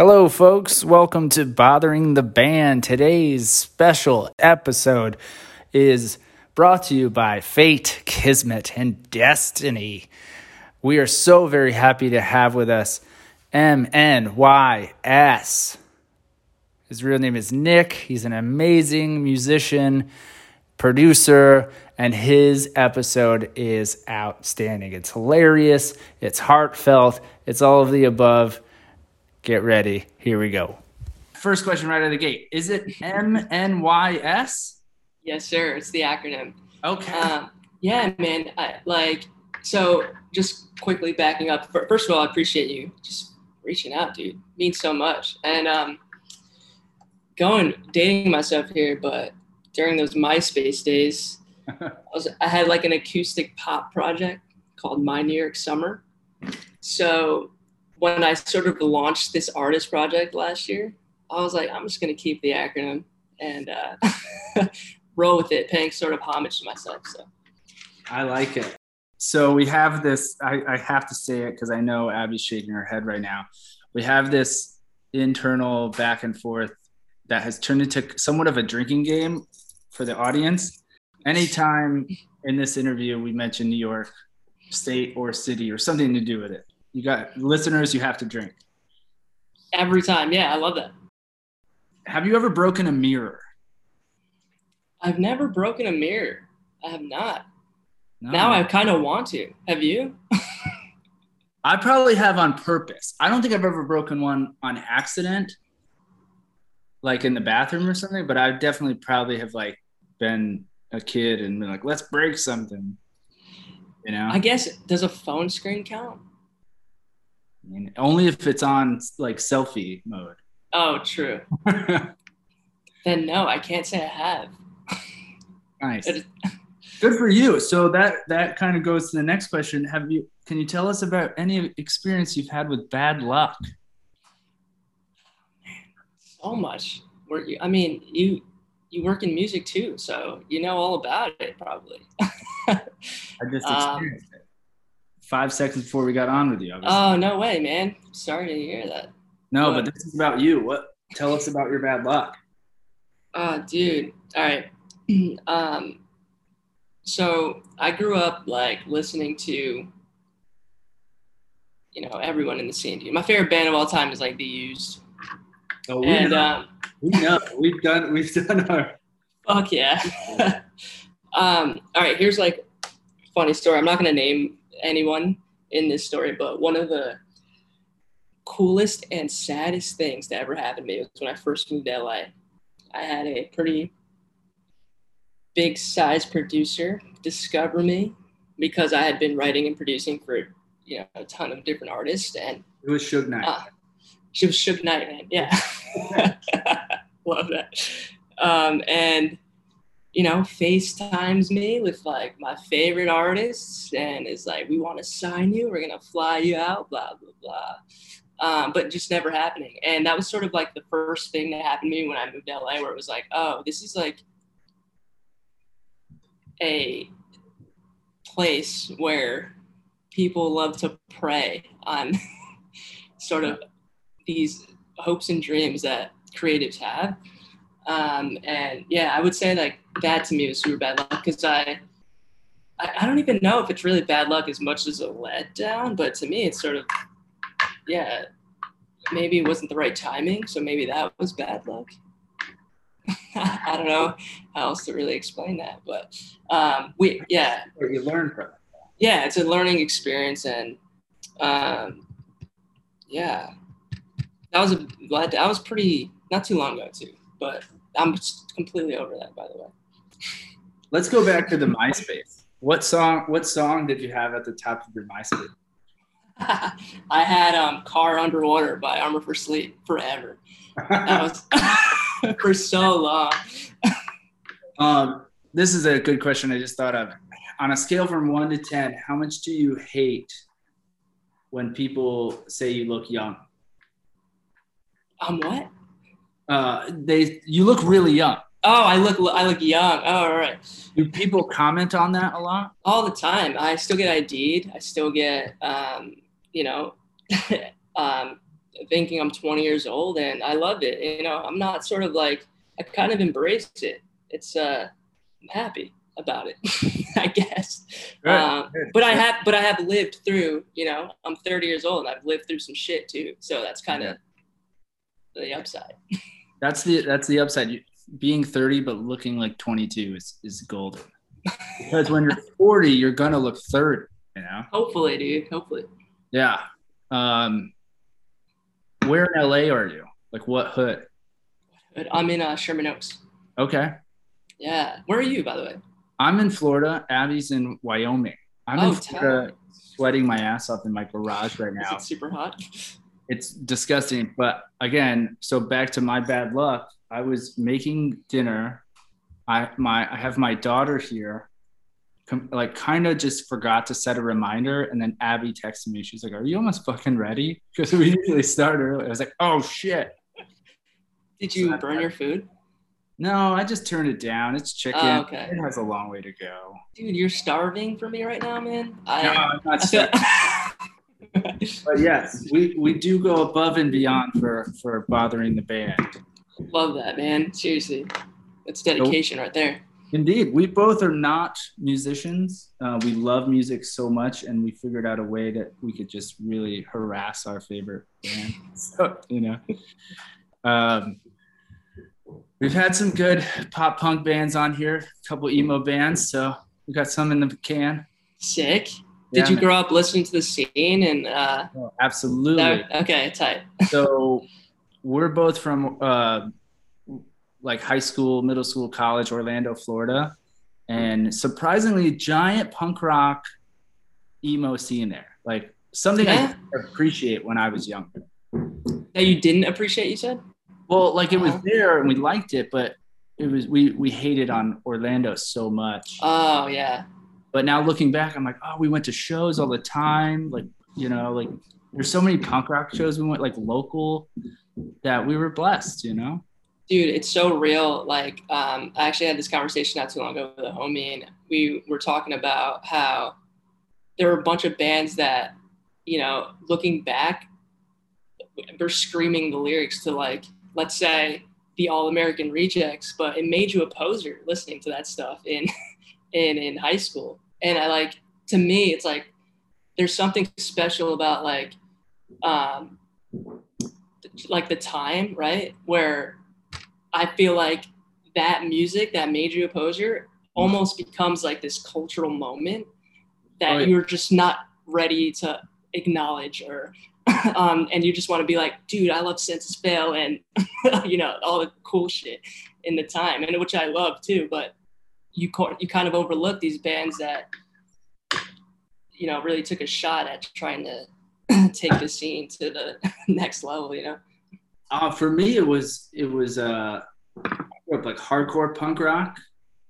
Hello, folks. Welcome to Bothering the Band. Today's special episode is brought to you by Fate, Kismet, and Destiny. We are so very happy to have with us MNYS. His real name is Nick. He's an amazing musician, producer, and his episode is outstanding. It's hilarious, it's heartfelt, it's all of the above. Get ready. Here we go. First question right out of the gate. Is it MNYS? Yes, sir. It's the acronym. Okay. Um, yeah, man. I, like, so just quickly backing up. First of all, I appreciate you just reaching out, dude. It means so much. And um, going dating myself here, but during those MySpace days, I, was, I had like an acoustic pop project called My New York Summer. So when I sort of launched this artist project last year, I was like, I'm just gonna keep the acronym and uh, roll with it, paying sort of homage to myself. So I like it. So we have this. I, I have to say it because I know Abby's shaking her head right now. We have this internal back and forth that has turned into somewhat of a drinking game for the audience. Anytime in this interview we mention New York State or city or something to do with it, you got listeners, you have to drink. Every time. Yeah, I love that. Have you ever broken a mirror? I've never broken a mirror. I have not. No. Now I kind of want to. Have you? I probably have on purpose. I don't think I've ever broken one on accident, like in the bathroom or something, but I definitely probably have like been a kid and been like, let's break something. You know? I guess does a phone screen count? I mean, only if it's on like selfie mode. Oh, true. then no, I can't say I have. Nice. Good for you. So that that kind of goes to the next question. Have you can you tell us about any experience you've had with bad luck? So much. Work I mean, you you work in music too, so you know all about it probably. I just um, experienced um, five seconds before we got on with you. Obviously. Oh no way, man! Sorry to hear that. No, but, but this is about you. What? Tell us about your bad luck. Oh, dude. All right. um, so I grew up like listening to, you know, everyone in the scene. My favorite band of all time is like The Used. Oh, we and, know. Um, we know. We've done. We've done our. Fuck yeah. um. All right. Here's like funny story. I'm not gonna name anyone in this story, but one of the coolest and saddest things that ever happened to me was when I first moved to LA. I had a pretty big size producer discover me because I had been writing and producing for you know a ton of different artists and it was Suge Knight. Uh, she was Suge Knight, man. Yeah, love that. Um, and you know, FaceTimes me with like my favorite artists and is like, we want to sign you, we're gonna fly you out, blah blah blah. Um, but just never happening. And that was sort of like the first thing that happened to me when I moved to LA, where it was like, oh, this is like a place where people love to prey on sort of these hopes and dreams that creatives have. Um, and yeah, I would say like that to me was super bad luck because I, I, I don't even know if it's really bad luck as much as a letdown, but to me it's sort of yeah, maybe it wasn't the right timing, so maybe that was bad luck. I don't know how else to really explain that, but um, we yeah. Or you learn from it. Yeah, it's a learning experience, and um, yeah, that was a that was pretty not too long ago too, but I'm completely over that by the way. Let's go back to the MySpace. What song? What song did you have at the top of your MySpace? I had um, "Car Underwater" by Armor for Sleep forever. That was for so long. um, this is a good question. I just thought of. On a scale from one to ten, how much do you hate when people say you look young? Um, what? Uh, they you look really young. Oh, I look I look young. Oh, all right. Do people comment on that a lot? All the time. I still get ID'd. I still get um, you know, um, thinking I'm 20 years old and I love it. You know, I'm not sort of like I kind of embrace it. It's uh, I'm happy about it, I guess. Um, but I have, but I have lived through. You know, I'm 30 years old and I've lived through some shit too. So that's kind of the upside. That's the that's the upside. Being 30 but looking like 22 is is golden. Because when you're 40, you're gonna look 30. You know. Hopefully, dude. Hopefully. Yeah. Um. Where in LA are you? Like what hood? I'm in uh, Sherman Oaks. Okay. Yeah. Where are you, by the way? I'm in Florida. Abby's in Wyoming. I'm Oh, in Florida, sweating my ass off in my garage right Is now. it super hot? It's disgusting. But again, so back to my bad luck. I was making dinner. I my I have my daughter here. Com- like kind of just forgot to set a reminder, and then Abby texted me. She's like, "Are you almost fucking ready?" Because we usually start early. I was like, "Oh shit." Did you burn your food? No, I just turned it down. It's chicken. Oh, okay. It has a long way to go. Dude, you're starving for me right now, man. I, No, I'm not feel- But yes, we, we do go above and beyond for for bothering the band. Love that, man. Seriously. That's dedication right there. Indeed, we both are not musicians. Uh, we love music so much, and we figured out a way that we could just really harass our favorite band. So you know, um, we've had some good pop punk bands on here, a couple emo bands. So we got some in the can. Sick. Did Yeah, you grow up listening to the scene and uh Oh, absolutely. that- okay, tight. so we're both from uh, like high school, middle school, college, Orlando, Florida, and surprisingly, giant punk rock emo scene there. Like something I Yeah. didn't appreciate when I was younger. That you didn't appreciate, you said? Well, like it was Uh-huh. there and we liked it, but it was we we hated on Orlando so much. Oh yeah. But now looking back, I'm like, oh, we went to shows all the time. Like you know, like there's so many punk rock shows we went like local that we were blessed. You know. Dude, it's so real. Like, um, I actually had this conversation not too long ago with a homie, and we were talking about how there were a bunch of bands that, you know, looking back, they're screaming the lyrics to like, let's say, the All American Rejects, but it made you a poser listening to that stuff in, in in high school. And I like, to me, it's like, there's something special about like, um, like the time, right, where I feel like that music that made you a poser almost becomes like this cultural moment that Oh, yeah. you're just not ready to acknowledge or um, and you just want to be like, dude, I love Senses Fail and you know all the cool shit in the time, and which I love too. But you you kind of overlook these bands that you know really took a shot at trying to take the scene to the next level. You know, Uh, for me, it was it was uh, I grew up like hardcore punk rock,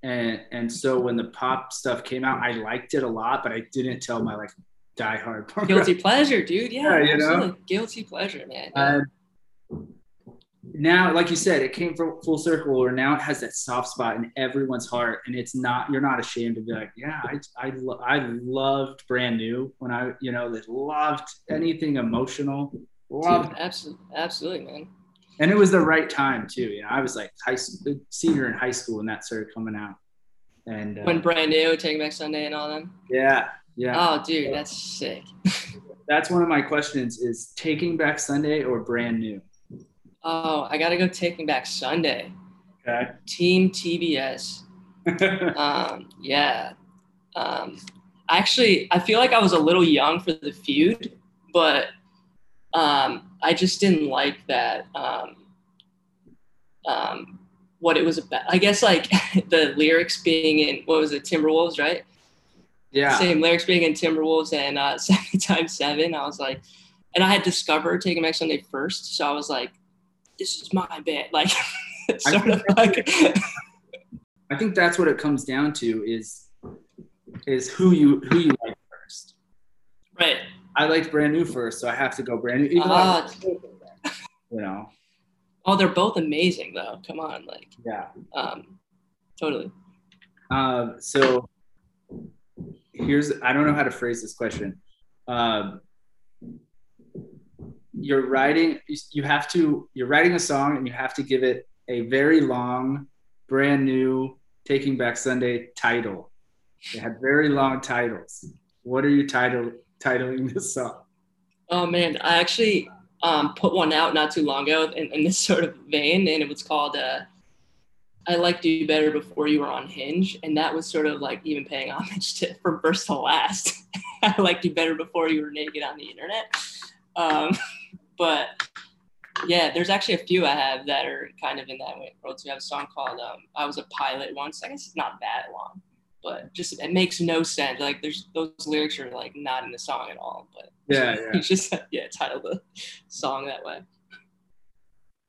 and and so when the pop stuff came out, I liked it a lot, but I didn't tell my like diehard punk guilty rock. pleasure, dude. Yeah, Yeah, you know? guilty pleasure, man. Now, like you said, it came from full circle, or now it has that soft spot in everyone's heart, and it's not you're not ashamed to be like, yeah, I I, lo- I loved brand new when I you know that loved anything emotional, loved absolutely, absolutely, man. and it was the right time too. You know, I was like high senior in high school when that started coming out, and uh, When brand new, Taking Back Sunday, and all them. yeah, yeah, Oh, dude, that's sick. that's one of my questions: is Taking Back Sunday or Brand New? Oh, I gotta go Taking Back Sunday. Okay. Team TBS. Um, yeah. Um, actually, I feel like I was a little young for the feud, but um, I just didn't like that. Um, um, what it was about. I guess like the lyrics being in what was it, Timberwolves, right? yeah, Same lyrics being in Timberwolves and uh, seven times seven. I was like, and I had discovered Taking Back Sunday first, so I was like, this is my bit Like, sort of like. I think that's what it comes down to is is who you who you like first. right. I liked Brand New first, so I have to go Brand New. I- you know, Oh, they're both amazing though. Come on, like, yeah. um, totally. Um, so here's I don't know how to phrase this question. Um, you're writing you have to you're writing a song and you have to give it a very long brand new taking back sunday title they had very long titles what are you title titling this song Oh man, I actually um, put one out not too long ago in, in this sort of vein, and it was called uh, "I Liked You Better Before You Were on Hinge," and that was sort of like even paying homage to from first to last. I liked you better before you were naked on the internet. Um, but yeah, there's actually a few I have that are kind of in that world. So we have a song called um, "I Was a Pilot" once. I guess it's not that long, but just it makes no sense. Like there's those lyrics are like not in the song at all, but yeah, yeah. just yeah, title the song that way.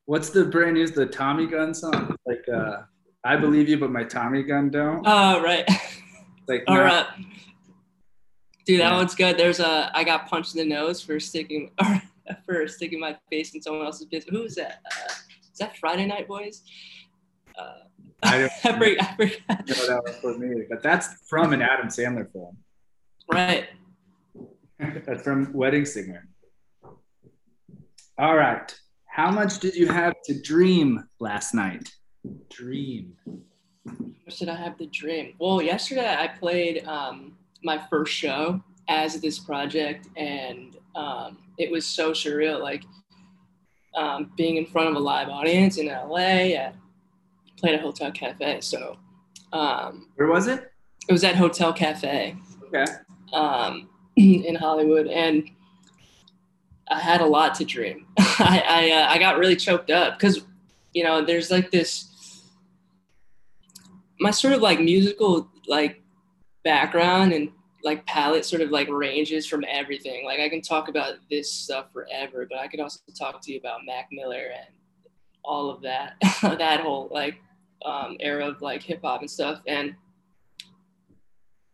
What's the brand new the Tommy gun song? Like uh I believe you, but my Tommy gun don't. Oh right. Like all right. Dude, that Yeah. one's good. There's a I got punched in the nose for sticking or for sticking my face in someone else's business. Who is that? Uh, is that Friday Night Boys? Uh, I don't I forget, I forget. know that was for me, but that's from an Adam Sandler film. Right. that's from Wedding Singer. All right. How much did you have to dream last night? Dream. What did I have the dream? Well, yesterday I played um, my first show as this project, and um, it was so surreal. Like um, being in front of a live audience in LA at played at Hotel Cafe. So um, Where was it? it was at Hotel Cafe Okay. um, in Hollywood, and I had a lot to dream. I I, uh, I got really choked up because you know there's like this my sort of like musical like background and like palette sort of like ranges from everything. Like I can talk about this stuff forever, but I could also talk to you about Mac Miller and all of that that whole like um, era of like hip hop and stuff and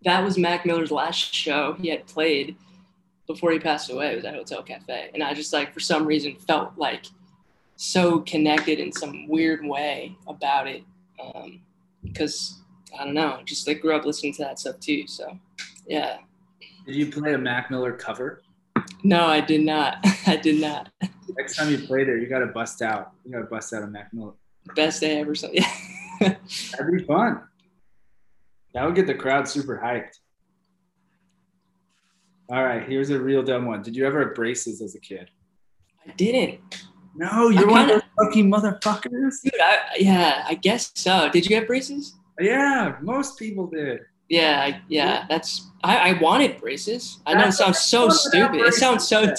that was Mac Miller's last show he had played before he passed away. It was at Hotel Cafe. And I just like for some reason felt like so connected in some weird way about it. Um, because I don't know, just like grew up listening to that stuff too. So yeah. Did you play a Mac Miller cover? No, I did not. I did not. Next time you play there, you got to bust out. You got to bust out a Mac Miller. Best day ever. So yeah. That'd be fun. That would get the crowd super hyped. All right, here's a real dumb one. Did you ever have braces as a kid? I didn't. No, you're I one of kinda- those lucky motherfuckers. Dude, I, yeah, I guess so. Did you have braces? Yeah, most people did. Yeah, I, yeah, that's. I, I wanted braces. I know it sounds so stupid. It sounds so.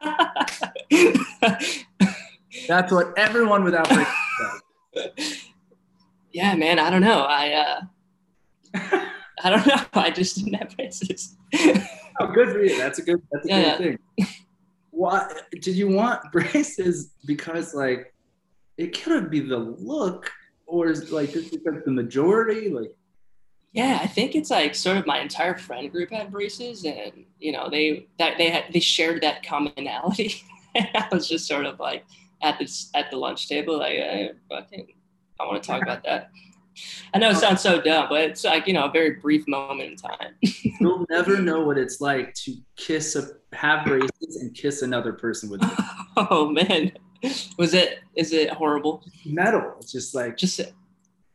That's what everyone without braces does. yeah, man. I don't know. I uh, I don't know. I just didn't have braces. Oh, good for you. That's a good. That's a Yeah, good thing. Why did you want braces? Because like, it could be the look, or is like just because the majority, like, yeah, I think it's like sort of my entire friend group had braces, and you know they that they had they shared that commonality. and I was just sort of like at this at the lunch table, like I fucking I want to talk about that. I know it sounds so dumb, but it's like you know a very brief moment in time. you'll never know what it's like to kiss a have braces and kiss another person with oh man, was it is it horrible? metal. It's just like Just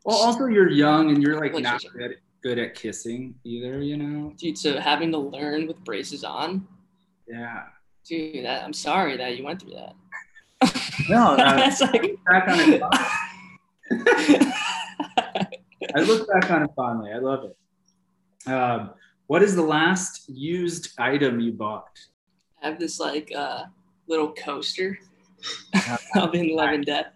Well, also you're young and you're like not good, good at kissing either, you know? dude, so having to learn with braces on, Yeah. dude. That, I'm sorry that you went through that. No, That's like. back on it. I look back on it fondly. I love it. Um, what is the last used item you bought? I have this like uh, little coaster of In Love and Death.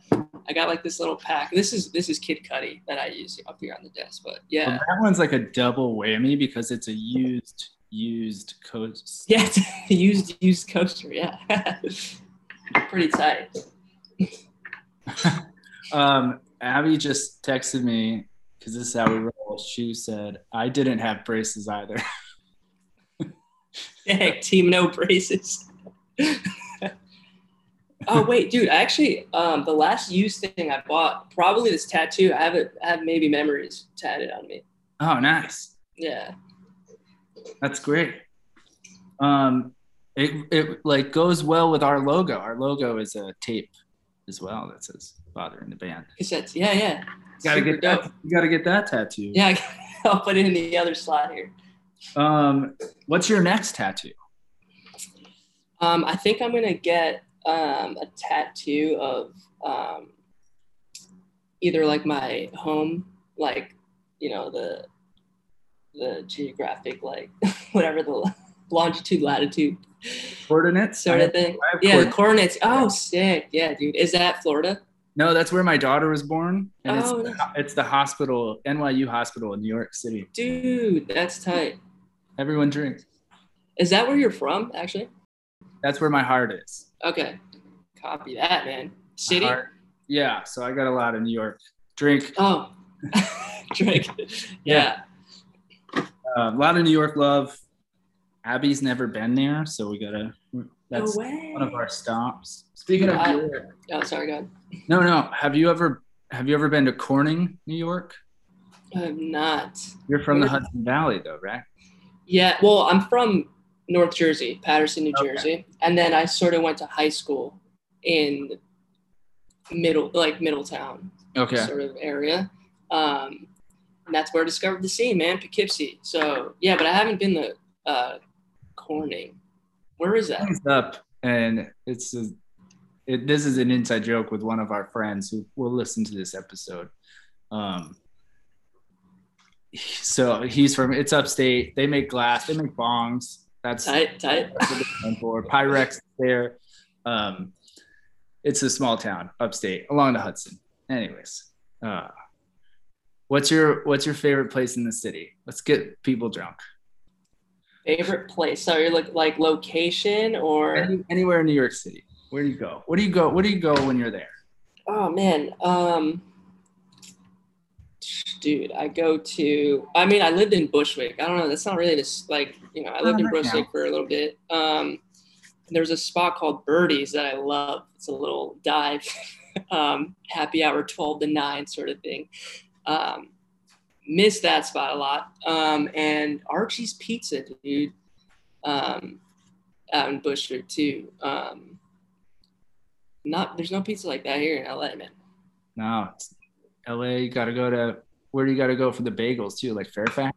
I got like this little pack. This is this is Kid Cudi that I use up here on the desk. But Well, yeah, that one's like a double whammy because it's a used used coast. yeah, it's a used used coaster. Yeah, pretty tight. Um, Abby just texted me because this is how we roll. She said I didn't have braces either. Dang, team no braces. Oh wait, dude! I actually, um, the last used thing I bought, probably this tattoo. I have it. I have maybe memories tatted on me. Oh, nice. Yeah. That's great. Um, It it like goes well with our logo. Our logo is a tape as well that says "Bothering the Band." Cassettes. Yeah, yeah. You gotta Super get that. You gotta get that tattoo. Yeah, I'll put it in the other slot here. Um, what's your next tattoo? Um, I think I'm gonna get um, a tattoo of um, either like my home, like you know the the geographic, like whatever the longitude, latitude Coordinates. sort of thing. Yeah, the coordinates. coordinates. Oh, sick. Yeah, dude. Is that Florida? No, that's where my daughter was born, and it's Oh, the, nice. it's the hospital, NYU hospital in New York City. Dude, that's tight. Everyone drinks. Is that where you're from, actually? That's where my heart is. Okay. Copy that, man. City? heart- yeah, so I got a lot of New York. Drink Oh. drink. Yeah. uh, a lot of New York love. Abby's never been there, so we gotta. That's no way. one of our stops. Speaking of I- New York, Oh, sorry, God. no, no. Have you ever have you ever been to Corning, New York? I'm not. You're from the Hudson Valley, though, right? Yeah, well, I'm from North Jersey, Paterson, New Okay. Jersey, and then I sort of went to high school in middle, like Middletown Okay. sort of area. Um, and that's where I discovered the scene, man, Poughkeepsie. So yeah, but I haven't been to uh, Corning. Where is that? It's up, and it's a, it, this is an inside joke with one of our friends who will listen to this episode. Um, so he's from it's upstate. They make glass. They make bongs. That's Tight, tight. That's what they're known for. Pyrex there. Um, it's a small town upstate along the Hudson. Anyways, uh, what's your what's your favorite place in the city? Let's get people drunk. Favorite place? So you're like like location or? Any, anywhere in New York City. Where do you go? What do you go? What do you go when you're there? Oh man, um, dude, I go to. I mean, I lived in Bushwick. I don't know. That's not really this. Like, you know, I lived Oh, in Bushwick for a little bit. Um, there's a spot called Birdies that I love. It's a little dive, um, happy hour, twelve to nine sort of thing. Um, miss that spot a lot. Um, and Archie's Pizza, dude, um, out in Bushwick too. Um, not there's no pizza like that here in LA, man. No, it's LA. You got to go to where do you got to go for the bagels too? Like Fairfax.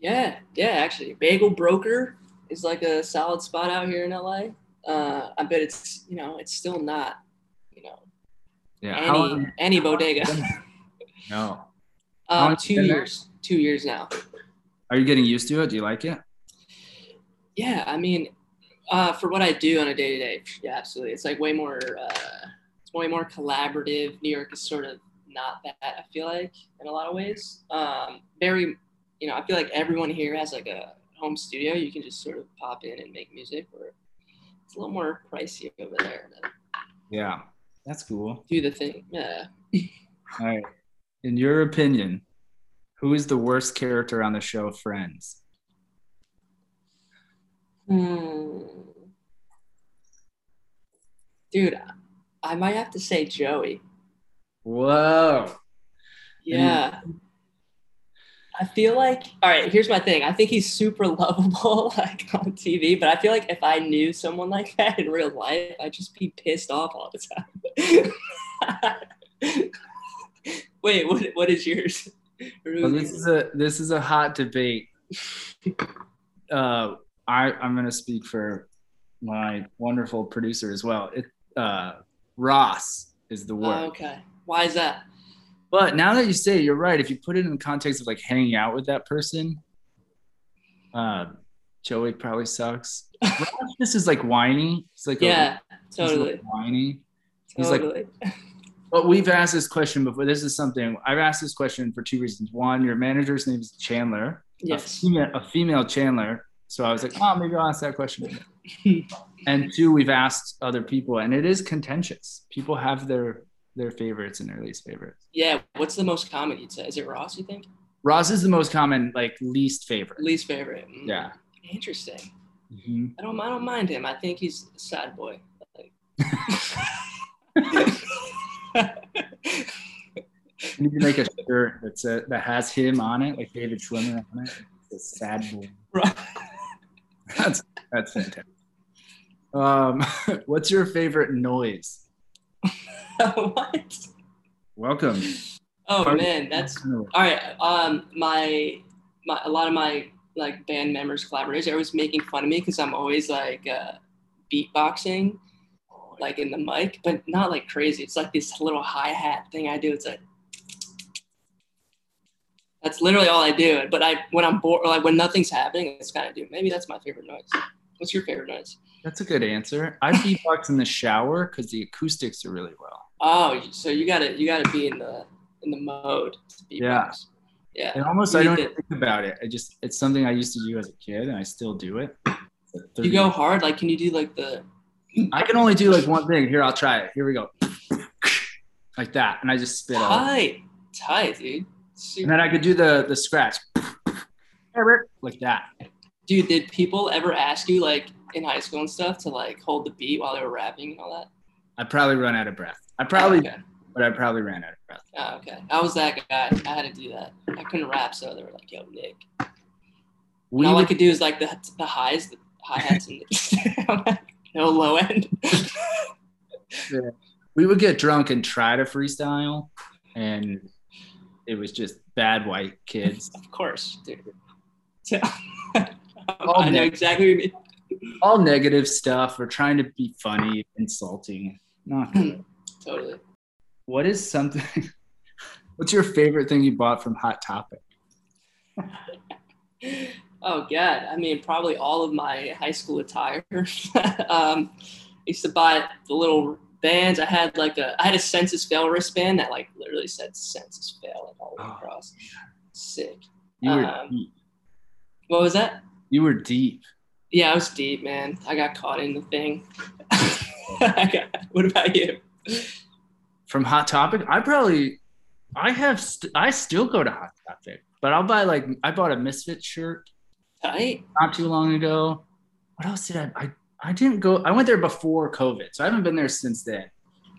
Yeah, yeah, actually. Bagel Broker is like a solid spot out here in LA. Uh, I bet it's, you know, it's still not, you know, Yeah. Any long- any bodega. No. Um, two been there? years, two years now. Are you getting used to it? Do you like it? Yeah, I mean, uh, for what I do on a day to day, yeah, absolutely. It's like way more, uh, it's way more collaborative. New York is sort of not that. I feel like in a lot of ways, um, very, you know, I feel like everyone here has like a home studio. You can just sort of pop in and make music. Or it's a little more pricey over there Yeah. That's cool. do the thing. Yeah. All right. In your opinion, who is the worst character on the show Friends? Hmm. Dude, I might have to say Joey. Whoa. Yeah. I feel like all right, here's my thing. I think he's super lovable like on TV, but I feel like if I knew someone like that in real life, I'd just be pissed off all the time. Wait, what what is yours? Well, this is a this is a hot debate. Uh, I I'm gonna speak for my wonderful producer as well. It uh, Ross is the word. Oh, okay. Why is that? But now that you say it, you're right. If you put it in the context of like hanging out with that person, uh, Joey probably sucks. Ross just is like whiny. He's like a- Yeah, he's a totally. whiny. He's like- But we've asked this question before. This is something I've asked this question for two reasons. One, your manager's name is Chandler. A yes. female, a female Chandler. So I was like, oh, maybe I'll ask that question. and two, we've asked other people, and it is contentious. People have their their favorites and their least favorites. Yeah. What's the most common you'd say? Is it Ross, you think? Ross is the most common, like least favorite. Least favorite. Mm, Yeah. Interesting. Mhm. I don't I don't mind him. I think he's a sad boy. Like- You can make a shirt that's a, that has him on it, like David Schwimmer on it. It's a sad boy. Right. That's that's fantastic. Um, what's your favorite noise? what? Welcome. Oh Pardon? man, that's all right. Um, my my a lot of my like band members, collaborators, are always making fun of me because I'm always like uh, beatboxing, like in the mic, but not like crazy. It's like this little hi hat thing I do. It's like that's literally all I do. But I when I'm bored, like when nothing's happening, it's kind of do. Maybe that's my favorite noise. What's your favorite noise? That's a good answer. I beatbox in the shower because the acoustics are really well. Oh, so you gotta you gotta be in the in the mode. To beatbox. Yeah. Yeah. And almost You I don't even think about it. I just it's something I used to do as a kid and I still do it. You go hard. Like, can you do like the? I can only do like one thing. Here, I'll try it. Here we go. Like that. And I just spit out. Tight, tight, dude. And then I could do the the scratch. Like that. Dude, did people ever ask you like in high school and stuff to like hold the beat while they were rapping and all that? I probably run out of breath. I probably okay. but I probably ran out of breath. Oh, okay. I was that guy. I had to do that. I couldn't rap, so they were like, "Yo, Nick." We and all I could do is like the the highs, the hi hats, and the, no low end. we would get drunk and try to freestyle and it was just bad white kids. of course, dude. So, All I know exactly what you mean. All negative stuff. We're trying to be funny, insulting. Not good. Totally. What is something what's your favorite thing you bought from Hot Topic? Oh God, I mean, probably all of my high school attire. um, I used to buy the little bands. I had like a, I had a Senses Fail wristband that like literally said Senses Fail like all the way Oh. across. Sick. You were Um, deep. What was that? You were deep. Yeah, I was deep, man. I got caught in the thing. What about you? From Hot Topic, I probably I have st- I still go to Hot Topic, but I'll buy like I bought a Misfit shirt Tight. not too long ago. What else did I? I I didn't go. I went there before COVID, so I haven't been there since then.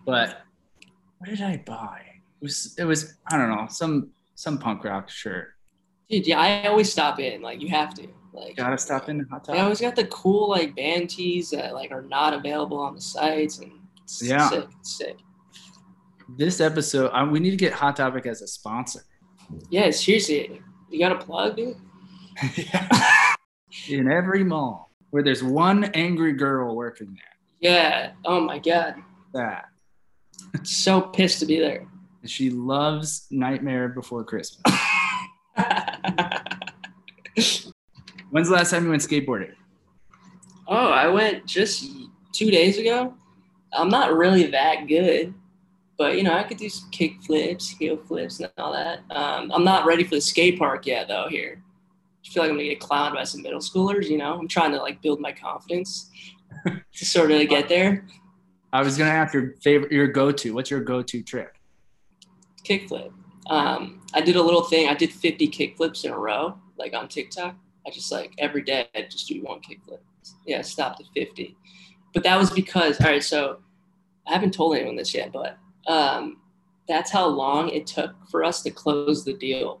But what did I buy? It was it was I don't know some some punk rock shirt. Dude, yeah, I always stop in. Like you have to. Like Gotta stop in Hot They Topic. always got the cool like band tees that like are not available on the sites and it's Yeah. sick, it's sick. This episode, I, we need to get Hot Topic as a sponsor. Yeah, seriously, you got a plug, dude? in every mall where there's one angry girl working there. Yeah. Oh my god, That so pissed to be there. she loves Nightmare Before Christmas. When's the last time you went skateboarding? oh, I went just two days ago. I'm not really that good, but you know I could do some kick flips, heel flips, and all that. Um, I'm not ready for the skate park yet, though. Here, feel like I'm gonna get clowned by some middle schoolers. You know, I'm trying to like build my confidence to sort of get there. I was gonna ask your favorite, your go-to. What's your go-to trick? kickflip. Um, I did a little thing. I did 50 kickflips in a row, like on TikTok. I just like every day I just do one kickflip. Yeah, I stopped at 50. But that was because, all right, so I haven't told anyone this yet, but um, that's how long it took for us to close the deal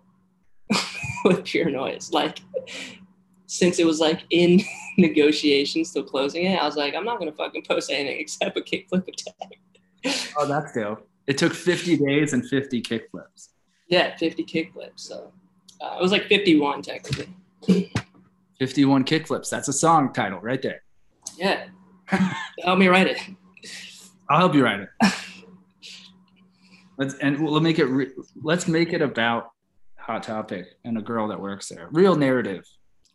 with Pure Noise. Like, since it was like in negotiations till closing it, I was like, I'm not gonna fucking post anything except a kickflip attack. Oh, that's dope. It took 50 days and 50 kickflips. Yeah, 50 kickflips. So uh, it was like 51 technically. 51 kickflips. That's a song title right there. Yeah. Help me write it. I'll help you write it. Let's and we'll make it. Re, let's make it about Hot Topic and a girl that works there. Real narrative.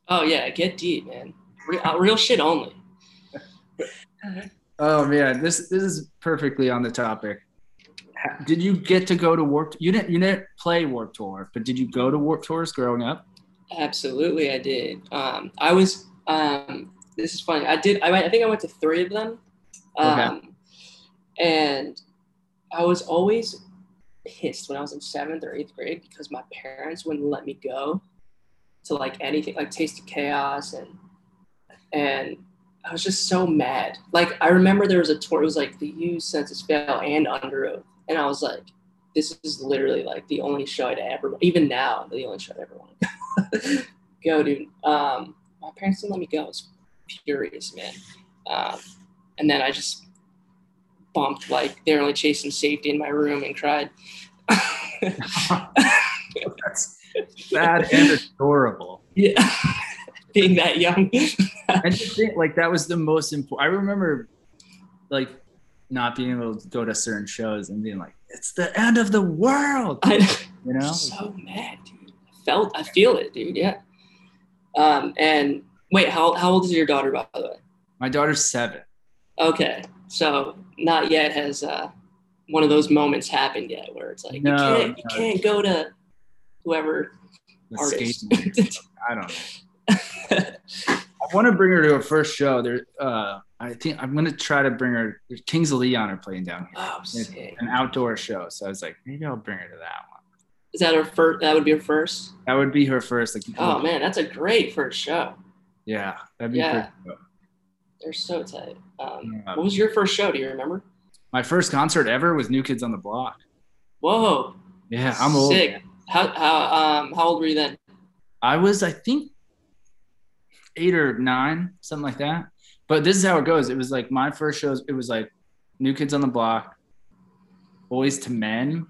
Oh yeah, get deep, man. Real, uh, real shit only. Oh man, this this is perfectly on the topic. Did you get to go to Warp? You didn't. You didn't play Warp Tour, but did you go to Warp Tours growing up? Absolutely, I did. Um, I was. Um, this is funny. I did. I. I think I went to three of them. Um, And I was always pissed when I was in seventh or eighth grade because my parents wouldn't let me go to like anything like Taste of Chaos and and I was just so mad. Like I remember there was a tour. It was like the U Senses Fail and Underoath, and I was like, this is literally like the only show I'd ever. Even now, the only show I'd ever want to go, dude. Um, my parents didn't let me go. I was furious, man. Um, and then I just bumped like they're only chasing safety in my room and cried. That's sad and adorable. Yeah, being that young. and to think, like that was the most important. I remember, like, not being able to go to certain shows and being like, "It's the end of the world," I, you know. so mad, dude. I felt, I feel it, dude. Yeah. Um, and wait, how how old is your daughter, by the way? My daughter's seven. Okay, so not yet has uh, one of those moments happened yet where it's like No, you can't you no. can't go to whoever The artist. I don't know. I want to bring her to her first show. There, uh, I think I'm gonna try to bring her. There's Kings of Leon are playing down here, oh, sick. an outdoor show. So I was like, maybe I'll bring her to that one. Is that her first? That would be her first. That would be her first. Like, Oh man, that's a great first show. yeah, that'd be Yeah. pretty cool. They're so tight. Um, Yeah. what was your first show? Do you remember? My first concert ever was New Kids on the Block. Whoa, Yeah, I'm old. sick. How how um how old were you then? I was, I think, eight or nine, something like that. But this is how it goes. It was like my first shows. It was like New Kids on the Block, Boyz II Men,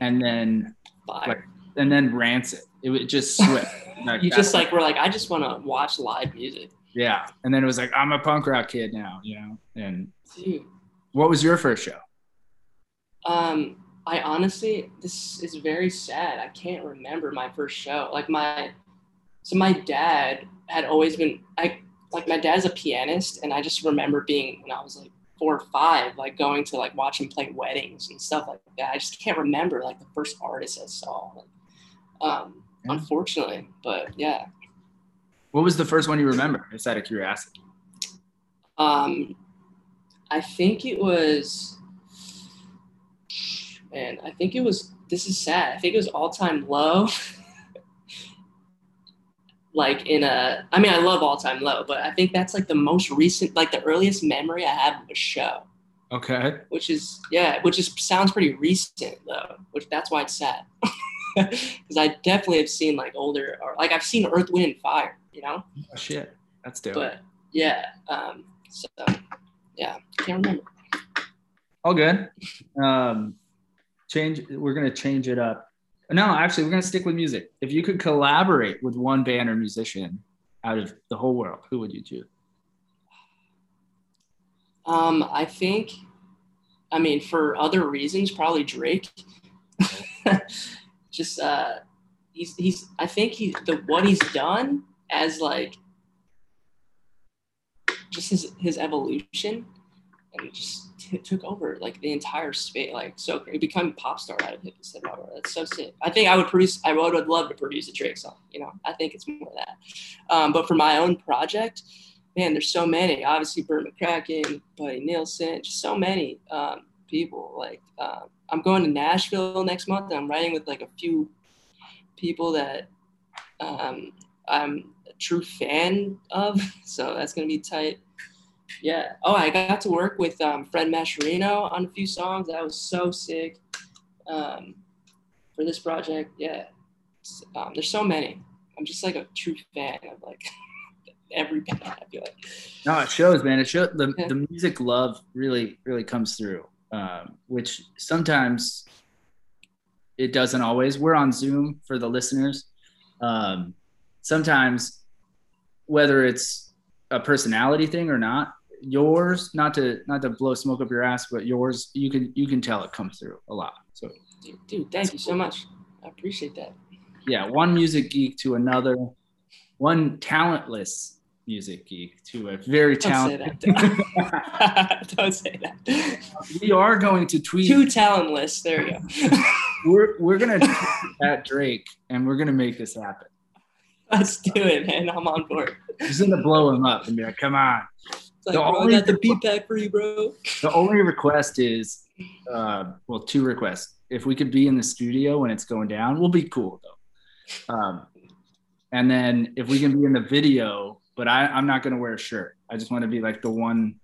and then Like, and then Rancid. It would just switch. Like, you just like were like I just want to watch live music, yeah. And then it was like I'm a punk rock kid now, you know. And dude. what was your first show? Um, I honestly, this is very sad. I can't remember my first show. Like my, so my dad had always been. I like my dad's a pianist, and I just remember being when I was like four or five, like going to like watch him play weddings and stuff like that. I just can't remember like the first artist I saw. Like, um, Yeah. unfortunately, but yeah. What was the first one you remember? Just out of curiosity. Um, I think it was, man, I think it was, this is sad. I think it was all time low. like in a, I mean, I love all time low, but I think that's like the most recent, like the earliest memory I have of a show, Okay. which is, yeah, which is sounds pretty recent though, which that's why it's sad. Because I definitely have seen like older, or like I've seen Earth, Wind, and Fire, you know? Oh, shit. That's dope. But yeah, um, so yeah, can't remember. All good. Um, change. We're gonna change it up. No, actually, we're gonna stick with music. If you could collaborate with one band or musician out of the whole world, who would you choose? Um, I think, I mean, for other reasons, probably Drake. Just uh, he's he's. I think he the what he's done as like just his his evolution, and it just t- took over like the entire space. Like so, he became a pop star out of hip hop. That's so sick. I think I would produce. I would, would love to produce a Drake song. You know, I think it's more that. Um, but for my own project, man, there's so many. Obviously, Bert McCracken, Buddy Nielsen, just so many um, people. Like, um, I'm going to Nashville next month, and I'm writing with like a few people that um, I'm true fan of. So that's gonna be tight. Yeah. Oh, I got to work with um, Fred Mascherino on a few songs. That was so sick um, for this project. Yeah. Um, there's so many. I'm just like a true fan of like every band. I feel like. No, it shows, man. It shows the, Yeah. the music love really, really comes through, um, which sometimes it doesn't always. We're on Zoom for the listeners. Um, sometimes, whether it's a personality thing or not, yours not to not to blow smoke up your ass, but yours you can you can tell it comes through a lot. So Dude, dude, thank you so much. I appreciate that. yeah, one music geek to another, one talentless music geek to a very Don't say talented. that. Don't say that. we are going to tweet. Too talentless. There you go. We're we're gonna at Drake and we're gonna make this happen. Let's do it, man. I'm on board. Just gonna blow him up and be like, "Come on." It's like, The bro, I only- got the beat pack for you, bro. The only request is, uh, well, two requests. If we could be in the studio when it's going down, we'll be cool though. Um, and then if we can be in the video, but I, I'm not gonna wear a shirt. I just want to be like the one.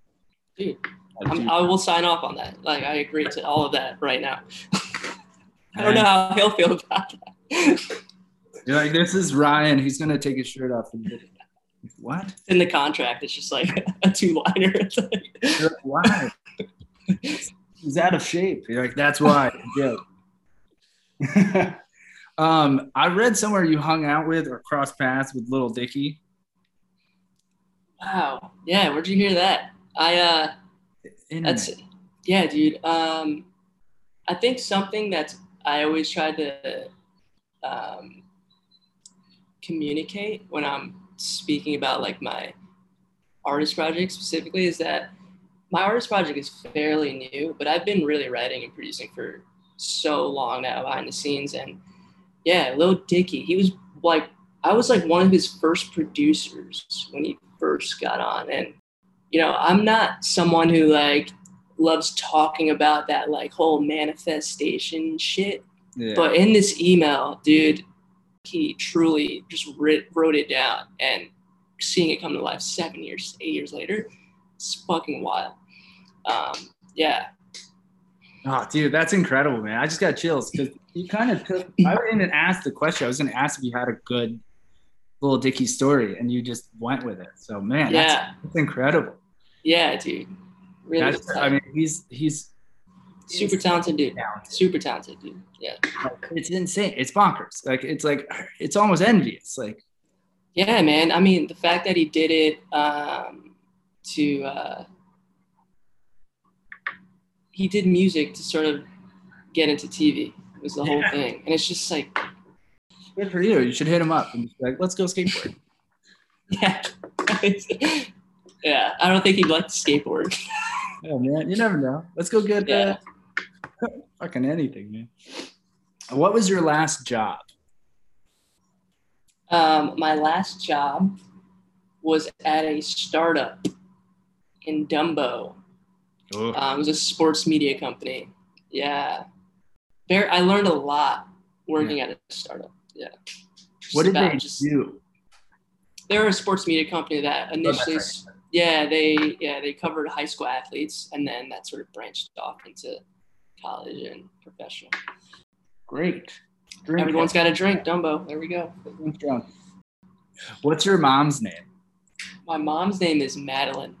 Dude, I'm, dude, I will sign off on that. Like, I agree to all of that right now. I don't know how he'll feel about that. You're like, this is Ryan. He's gonna take his shirt off. What? in the contract. It's just like a two liner. Like, why? He's out of shape. You're like, that's why. Yeah. um, I read somewhere you hung out with or crossed paths with Lil Dicky. wow. Yeah. Where'd you hear that? I uh, that's yeah, dude. Um, I think something that's I always try to um, communicate when I'm speaking about like my artist project specifically is that my artist project is fairly new, but I've been really writing and producing for so long now behind the scenes. And yeah, Lil Dicky, he was like, I was like one of his first producers when he first got on. And, you know, I'm not someone who like loves talking about that like whole manifestation shit. yeah. But in this email, dude, he truly just writ, wrote it down and seeing it come to life seven years, eight years later, it's fucking wild. Um, yeah, Oh, dude, that's incredible, man. I just got chills because you kind of took. I didn't even ask the question. I was going to ask if you had a good Lil Dicky story, and you just went with it. So, man, that's, yeah, that's incredible. yeah, dude. Really That's, I mean, he's he's super talented dude. talented. Super talented dude. Yeah. It's insane. It's bonkers. Like it's like it's almost envious. Like Yeah, man. I mean, the fact that he did it um, to, uh, he did music to sort of get into TV was the whole thing. And it's just like, good for you. You should hit him up and be like, let's go skateboard. yeah. yeah, I don't think he'd like to skateboard. Oh man, you never know. Let's go get Yeah. uh, fucking anything, man. What was your last job? Um, my last job was at a startup in Dumbo. Oh, Um, it was a sports media company. Yeah. There, I learned a lot working at a startup. Yeah. Just what did they just- do? They're a sports media company that initially, that's yeah, they yeah they covered high school athletes, and then that sort of branched off into college and professional. Great. Drink Everyone's got a drink, Dumbo. There we go. Drink drunk. What's your mom's name? My mom's name is Madeline.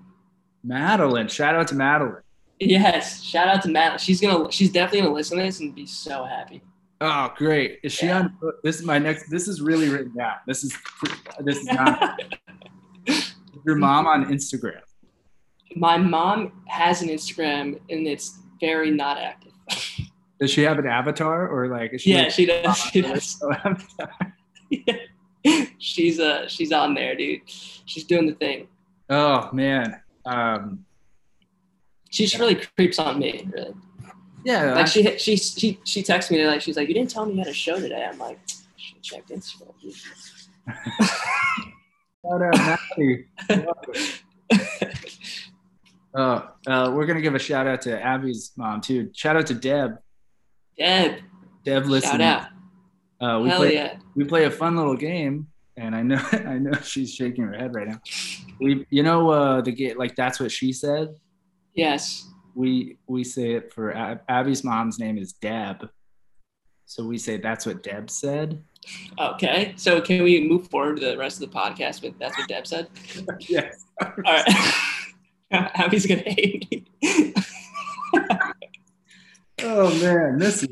Madeline. Shout out to Madeline. Yes, shout out to Madeline. She's gonna, she's definitely gonna listen to this and be so happy. Oh, great. Is she Yeah. on? This is my next. This is really written down. This is this is not your mom on Instagram. My mom has an Instagram and it's very not active. Does she have an avatar or like? Is she Yeah, like- she does. She does. She's uh she's on there, dude. She's doing the thing. Oh man. Um, She just really creeps on me, really. yeah. Like she she she she texted me like she's like, You didn't tell me you had a show today. I'm like, have checked Instagram. Shout out, Natalie. Oh, uh, we're gonna give a shout out to Abby's mom too. Shout out to Deb. Deb, Deb, listen. shout out. Uh, we Hell play yeah. we play a fun little game, and I know I know she's shaking her head right now. We, you know, uh, the game like that's what she said. Yes. We we say it for Ab- Abby's mom's name is Deb, so we say that's what Deb said. Okay. So can we move forward to the rest of the podcast with that's what Deb said? yes. All right. Abby's gonna hate me. Oh man, this is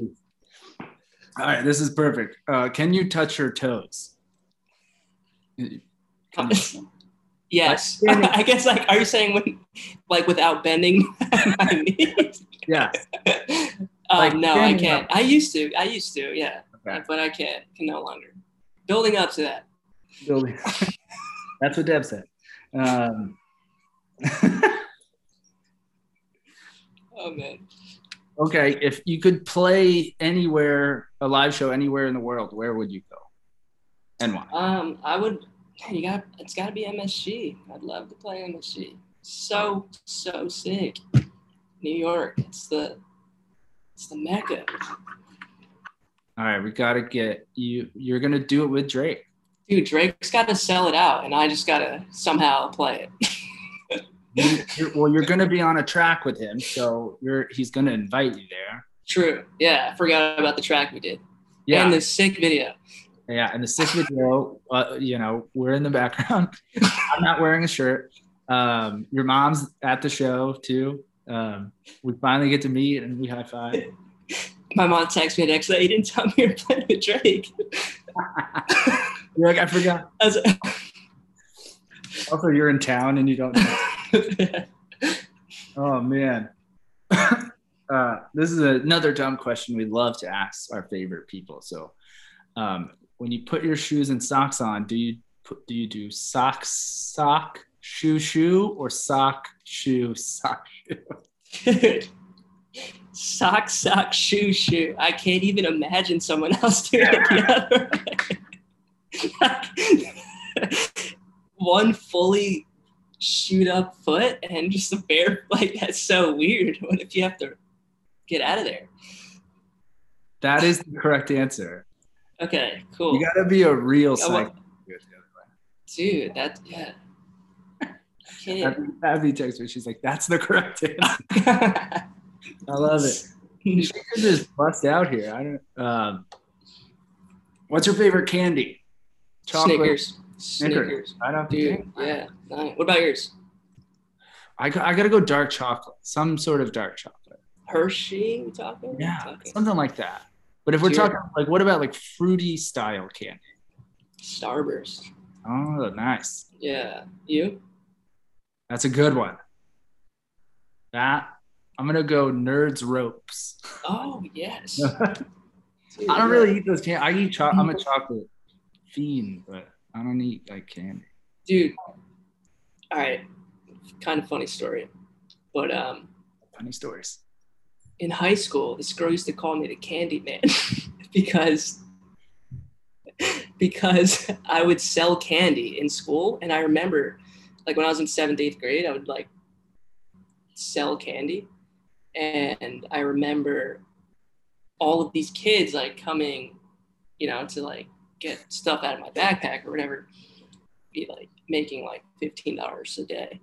all right. This is perfect. Uh, can you touch her toes? You- yes. I guess like are you saying when like without bending my knees? yeah. Um, Like no, I can't. I used to. I used to, yeah. Okay. But I can't. Can no longer. Building up to that. Building. That's what Deb said. Um, Oh man. Okay, if you could play anywhere, a live show anywhere in the world, where would you go? And why? Um, I would. man, You got. It's got to be MSG. I'd love to play MSG. So so sick. New York. It's the. It's the mecca. All right, we got to get you. You're gonna do it with Drake. Dude, Drake's got to sell it out, and I just got to somehow play it. You- you're- well, you're gonna be on a track with him, so you're he's gonna invite you there. True. Yeah, I forgot about the track we did. Yeah, And the sick video. Yeah, and the sick video, uh, you know, we're in the background. I'm not wearing a shirt. Um, your mom's at the show too. Um, we finally get to meet and we high five. My mom texted me next day. You didn't tell me you're playing with Drake. You're like, I forgot. I was Also, you're in town and you don't. Know. Oh man. uh, this is another dumb question we love to ask our favorite people. So, um, when you put your shoes and socks on, do you put do you do sock sock shoe shoe or sock shoe sock shoe? Sock, sock, shoe, shoe. I can't even imagine someone else doing it the other way. One fully shoot up foot and just a bare like that's so weird. What if you have to get out of there? That is the correct answer. Okay, cool. You gotta be a real Yeah, well- Dude, that yeah. Abby, Abby texts me. She's like, "That's the correct answer." I love it. She could just bust out here. I don't. Um, what's your favorite candy? Snickers. Snickers. Snickers. I don't Dude, think. yeah. Nice. What about yours? I, got- I gotta go dark chocolate. Some sort of dark chocolate. Hershey, we talking? Yeah, Talking. something like that. But if we're Sure. talking like, what about like fruity style candy? Starburst. Oh, nice. Yeah. You? That's a good one. That I'm gonna go nerds ropes. Oh yes. I don't yeah. really eat those candy. I eat cho- I'm a chocolate fiend, but I don't eat like candy. dude. All right, kind of funny story, but um, Funny stories. in high school, this girl used to call me the Candy Man because because I would sell candy in school, and I remember, like when I was in seventh, eighth grade, I would like sell candy, and I remember all of these kids like coming, you know, to like get stuff out of my backpack or whatever, be like making like fifteen dollars a day,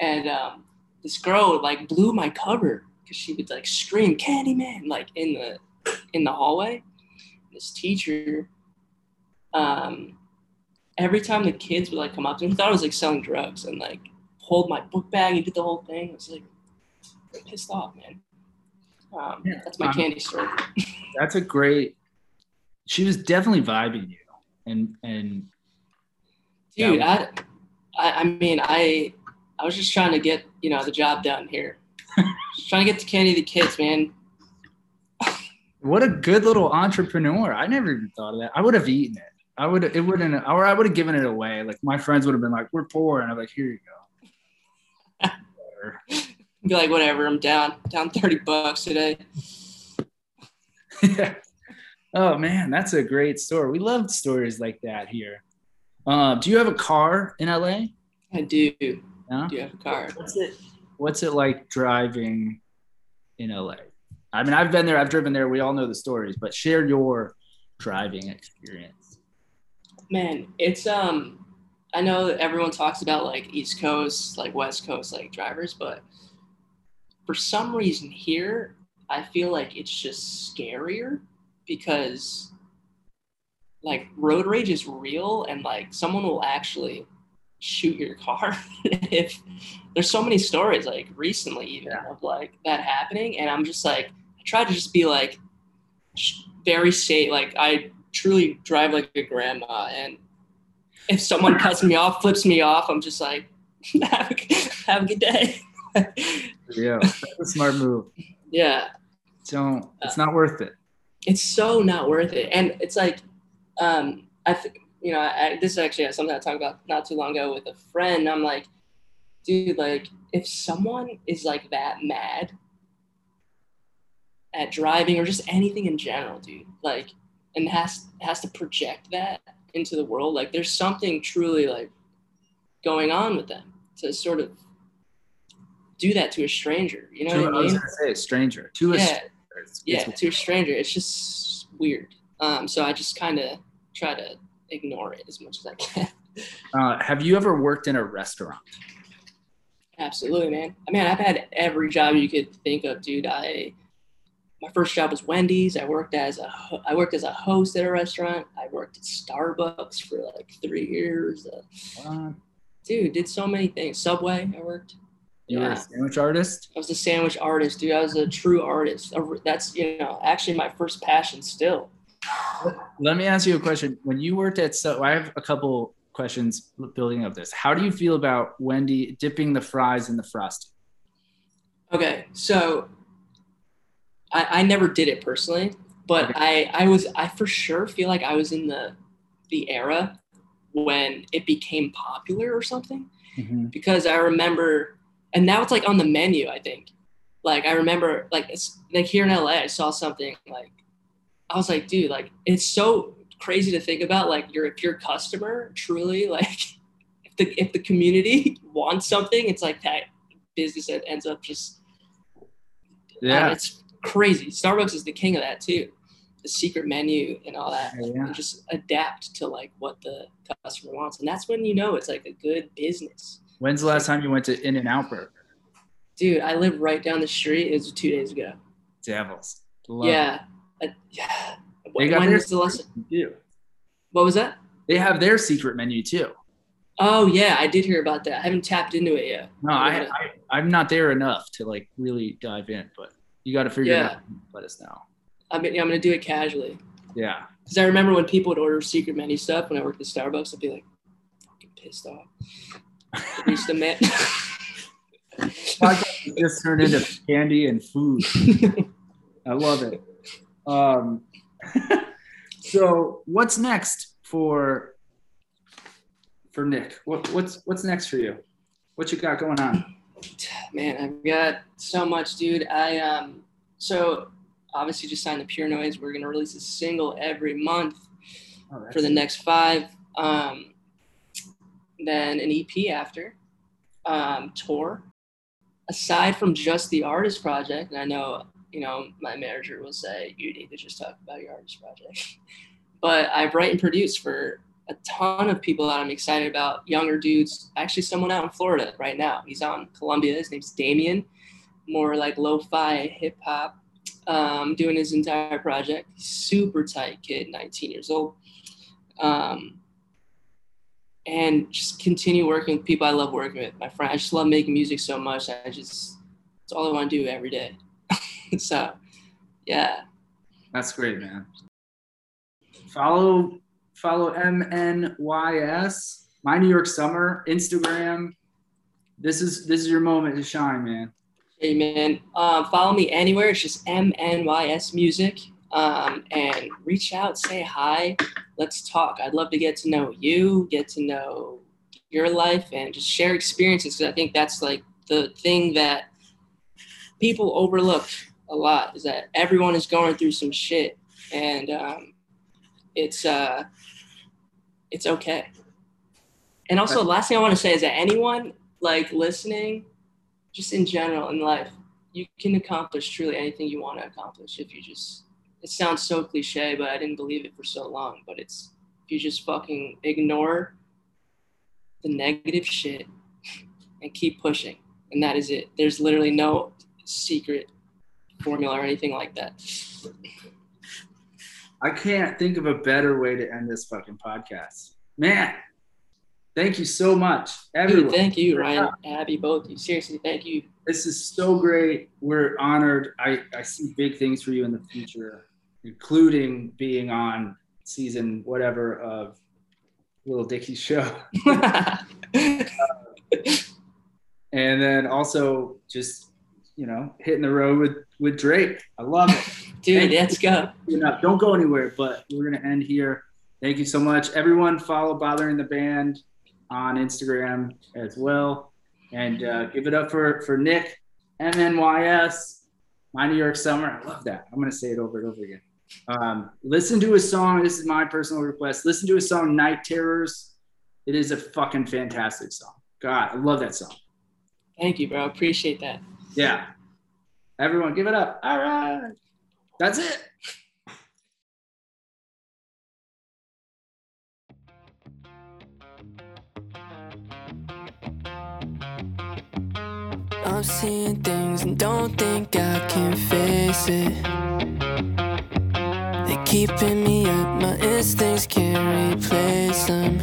and um, this girl like blew my cover because she would like scream Candyman like in the in the hallway. This teacher, um, every time the kids would like come up to me, thought I was like selling drugs and like hold my book bag and did the whole thing. I was like pissed off, man. Um, Yeah, that's my um, candy story. That's a great. She was definitely vibing you, and and Dude, I, I, I mean, I, I was just trying to get you know the job done here. just trying to get the candy to the kids, man. what a good little entrepreneur. I never even thought of that. I would have eaten it. I would. It wouldn't. Or I would have given it away. Like my friends would have been like, "We're poor," and I'm like, "Here you go." Be like, whatever, I'm down, down thirty bucks today. yeah. Oh man, that's a great story. We love stories like that here. Um, do you have a car in LA? I do. Yeah. Do you have a car? What's it? What's it like driving in LA? I mean, I've been there. I've driven there. We all know the stories, but share your driving experience. Man, it's um I know that everyone talks about like East Coast, like West Coast like drivers, but for some reason here, I feel like it's just scarier because like road rage is real and like someone will actually shoot your car if there's so many stories like recently even Yeah. of like that happening and I'm just like I try to just be like very safe like I truly drive like a grandma and if someone cuts me off flips me off i'm just like have a, have a good day Yeah, that's a smart move. yeah Don't. It's not worth it. It's so not worth it and it's like um i think you know I, this is actually something i talked about not too long ago with a friend i'm like dude like if someone is like that mad at driving or just anything in general dude like and has has to project that into the world like there's something truly like going on with them to sort of do that to a stranger you know To, what I i was mean gonna say, stranger. To a yeah stranger. It's- yeah it's- to a stranger it's just weird um so i just kind of try to ignore it as much as i can Uh, have you ever worked in a restaurant? absolutely man i mean i've had every job you could think of dude i my first job was Wendy's. I worked as a I worked as a host at a restaurant. I worked at Starbucks for like three years. Uh, dude, did so many things. Subway, I worked. You yeah. were a sandwich artist. I was a sandwich artist, dude. I was a true artist. That's you know actually my first passion still. Let me ask you a question. When you worked at so, I have a couple questions building up this. How do you feel about Wendy dipping the fries in the frosting? Okay, so I, I never did it personally, but I I was I for sure feel like I was in the the era when it became popular or something mm-hmm. because I remember and now it's like on the menu I think like I remember like it's like here in LA I saw something like I was like dude like it's so crazy to think about like you're if your customer truly like if the if the community wants something it's like that business that ends up just uh, yeah it's crazy. Starbucks is the king of that too. The secret menu and all that. Yeah. And just adapt to like what the customer wants. And that's when you know it's like a good business. When's the last time you went to In-N-Out Burger? Dude, I live right down the street. It was two days ago. Devils. Love yeah. yeah. They got when the lesson? Too. What was that? They have their secret menu too. Oh yeah, I did hear about that. I haven't tapped into it yet. No, I, uh, I I'm not there enough to like really dive in, but you got to figure yeah. it out. Let us know. I mean, I'm gonna do it casually. Yeah. Because I remember when people would order secret menu stuff when I worked at Starbucks, I'd be like, fucking pissed off. Reach the man. just turned into candy and food. I love it. Um, so what's next for for Nick? What, what's what's next for you? What you got going on? Man, I've got so much, dude. I um so obviously just signed the Pure Noise. We're gonna release a single every month oh, for the next five. Um, then an EP after um, tour. Aside from just the artist project, and I know you know my manager will say you need to just talk about your artist project, but I write and produce for a ton of people that I'm excited about, younger dudes. Actually, someone out in Florida right now. He's on Columbia. His name's Damien, more like lo-fi hip hop, um, doing his entire project. Super tight kid, 19 years old. Um, and just continue working with people I love working with. My friend, I just love making music so much. I just, it's all I want to do every day. so, yeah. That's great, man. Follow Follow MNYS, My New York Summer, Instagram. This is this is your moment to shine, man. Hey man, um, follow me anywhere. It's just MNYS Music, um, and reach out, say hi, let's talk. I'd love to get to know you, get to know your life, and just share experiences. Because I think that's like the thing that people overlook a lot is that everyone is going through some shit, and um, it's uh, it's okay. And also, last thing I want to say is that anyone like listening, just in general in life, you can accomplish truly anything you want to accomplish if you just. It sounds so cliche, but I didn't believe it for so long. But it's if you just fucking ignore the negative shit and keep pushing, and that is it. There's literally no secret formula or anything like that. I can't think of a better way to end this fucking podcast. Man, thank you so much. Everyone. Dude, thank you, Ryan, Abby, both of you. Seriously, thank you. This is so great. We're honored. I, I see big things for you in the future, including being on season whatever of Lil Dicky's show. uh, and then also just, you know, hitting the road with, with Drake. I love it. Dude, let's go. don't go anywhere, but we're going to end here. Thank you so much. Everyone, follow Bothering the Band on Instagram as well. And uh, give it up for, for Nick, MNYS, My New York Summer. I love that. I'm going to say it over and over again. Um, listen to his song. This is my personal request. Listen to his song, Night Terrors. It is a fucking fantastic song. God, I love that song. Thank you, bro. Appreciate that. Yeah. Everyone, give it up. All right. That's it. I'm seeing things and don't think I can face it. Keeping me up. My instincts can't replace them. Um,